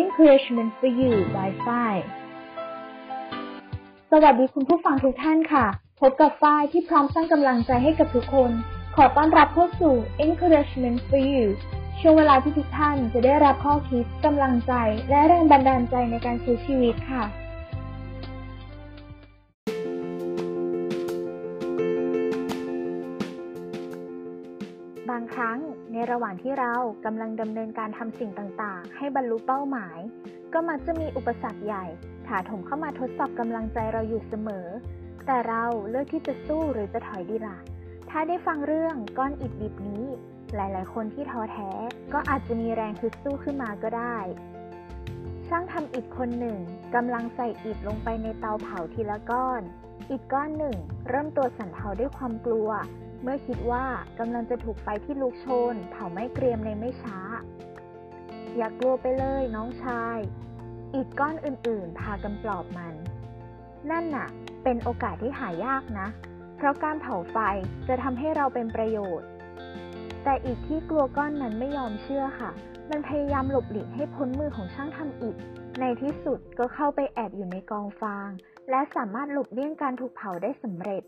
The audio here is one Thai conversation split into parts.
Encouragement for You by Fi สวัสดีคุณผู้ฟังทุกท่านค่ะ พบกับฝ้ายที่พร้อมสร้างกำลังใจให้กับทุกคน ขอต้อนรับเข้าสู่ Encouragement for You ช่วงเวลาที่ทุกท่านจะได้รับข้อคิดกำลังใจ และแรงบันดาลใจในการใช้ชีวิตค่ะางครั้งในระหว่างที่เรากำลังดำเนินการทำสิ่งต่างๆ ให้บรรลุเป้าหมาย ก็มักจะมีอุปสรรคใหญ่ถาถมเข้ามาทดสอบกำลังใจเราอยู่เสมอ แต่เราเลือกที่จะสู้หรือจะถอยดีล่ะ ถ้าได้ฟังเรื่องก้อนอิฐดิบนี้ หลายๆ คนที่ท้อแท้ ก็อาจจะมีแรงฮึดสู้ขึ้นมาก็ได้ ช่างทำอิฐคนหนึ่งกำลังใส่อิฐลงไปในเตาเผาทีละก้อน อิฐก้อนหนึ่ง เริ่มตัวสั่นเทาด้วยความกลัว เมื่อคิดว่ากำลังจะถูกไฟที่ลุกโชน เผาไม้เกรียมในไม่ช้า อย่ากกลัวไปเลยน้องชายอิฐก้อนอื่นๆ พากันปลอบมัน นั่นน่ะ เป็นโอกาสที่หายากนะ เพราะการเผาไฟจะทำให้เราเป็นประโยชน์ แต่อิฐที่กลัวก้อนนั้นไม่ยอมเชื่อค่ะ มันพยายามหลบหลีกให้พ้นมือของช่างทำอิฐในที่สุดก็เข้าไปแอบอยู่ในกองฟาง และสามารถหลบเลี่ยงการถูกเผาได้สำเร็จ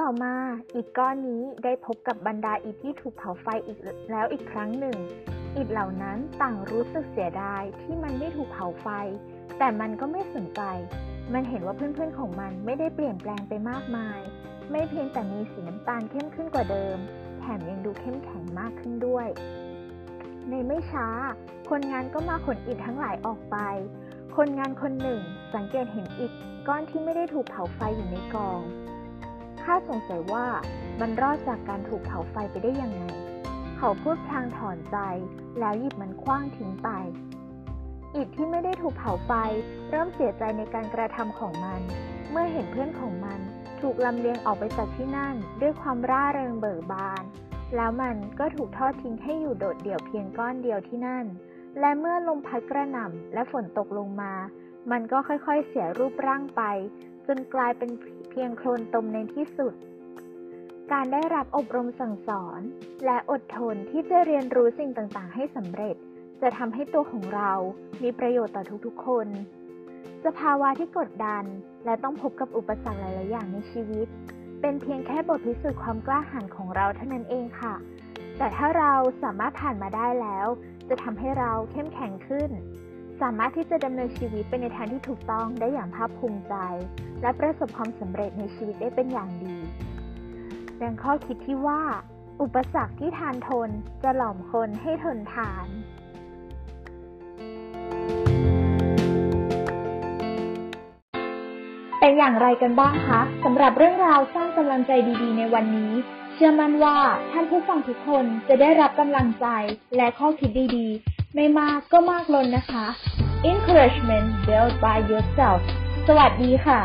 ต่อมาอิฐก้อนนี้ได้พบกับบรรดาอิฐที่ถูกเผาไฟอีกแล้วอีกครั้งหนึ่ง อิฐเหล่านั้นต่างรู้สึกเสียดายที่มันไม่ถูกเผาไฟ แต่มันก็ไม่สนใจ มันเห็นว่าเพื่อนๆของมันไม่ได้เปลี่ยนแปลงไปมากมาย ไม่เพียงแต่มีสีน้ำตาลเข้มขึ้นกว่าเดิม แถมยังดูเข้มแข็งมากขึ้นด้วย ในไม่ช้า คนงานก็มาขนอิฐทั้งหลายออกไป คนงานคนหนึ่งสังเกตเห็นอิฐก้อนที่ไม่ได้ถูกเผาไฟอยู่ในกอง ข้าสงสัยว่ามันรอดจากการถูกเผาไฟไปได้ยังไง เขาพูดพลางถอนใจ แล้วหยิบมันคว้างทิ้งไป อิฐที่ไม่ได้ถูกเผาไฟเริ่มเสียใจในการกระทำของมัน เมื่อเห็นเพื่อนของมันถูกลำเลียงออกไปจากที่นั่น ด้วยความร่าเริงเบิกบาน แล้วมันก็ถูกทอดทิ้งให้อยู่โดดเดี่ยวเพียงก้อนเดียวที่นั่น และเมื่อลมพัดกระหน่ำและฝนตกลงมา มันก็ค่อยๆเสียรูปร่างไป จนกลายเป็นเพียงโคลนตมในที่สุด การได้รับอบรมสั่งสอน และอดทนที่จะเรียนรู้สิ่งต่างๆ ให้สำเร็จ จะทำให้ตัวของเรามีประโยชน์ต่อทุกๆ คน สภาวะที่กดดัน และต้องพบกับอุปสรรคหลายๆ อย่างในชีวิต เป็นเพียงแค่บทพิสูจน์ความกล้าหาญของเราเท่านั้นเองค่ะ แต่ถ้าเราสามารถผ่านมาได้แล้ว จะทำให้เราเข้มแข็งขึ้น สามารถที่จะดำเนินชีวิตไปในทางที่ถูกต้องได้อย่างภาคภูมิใจ และประสบความสำเร็จในชีวิตได้เป็นอย่างดีดังข้อคิดที่ว่า อุปสรรคที่ทานทนจะหล่อมคนให้ทนทานเป็นอย่างไรกันบ้างคะสำหรับเรื่องราวสร้างกำลังใจดีๆ ในวันนี้ เชื่อมั่นว่าท่านผู้ฟังทุกคนจะได้รับกำลังใจและข้อคิดดีๆ ไม่มากก็มากล้นนะคะ Encouragement built by yourself สวัสดีค่ะ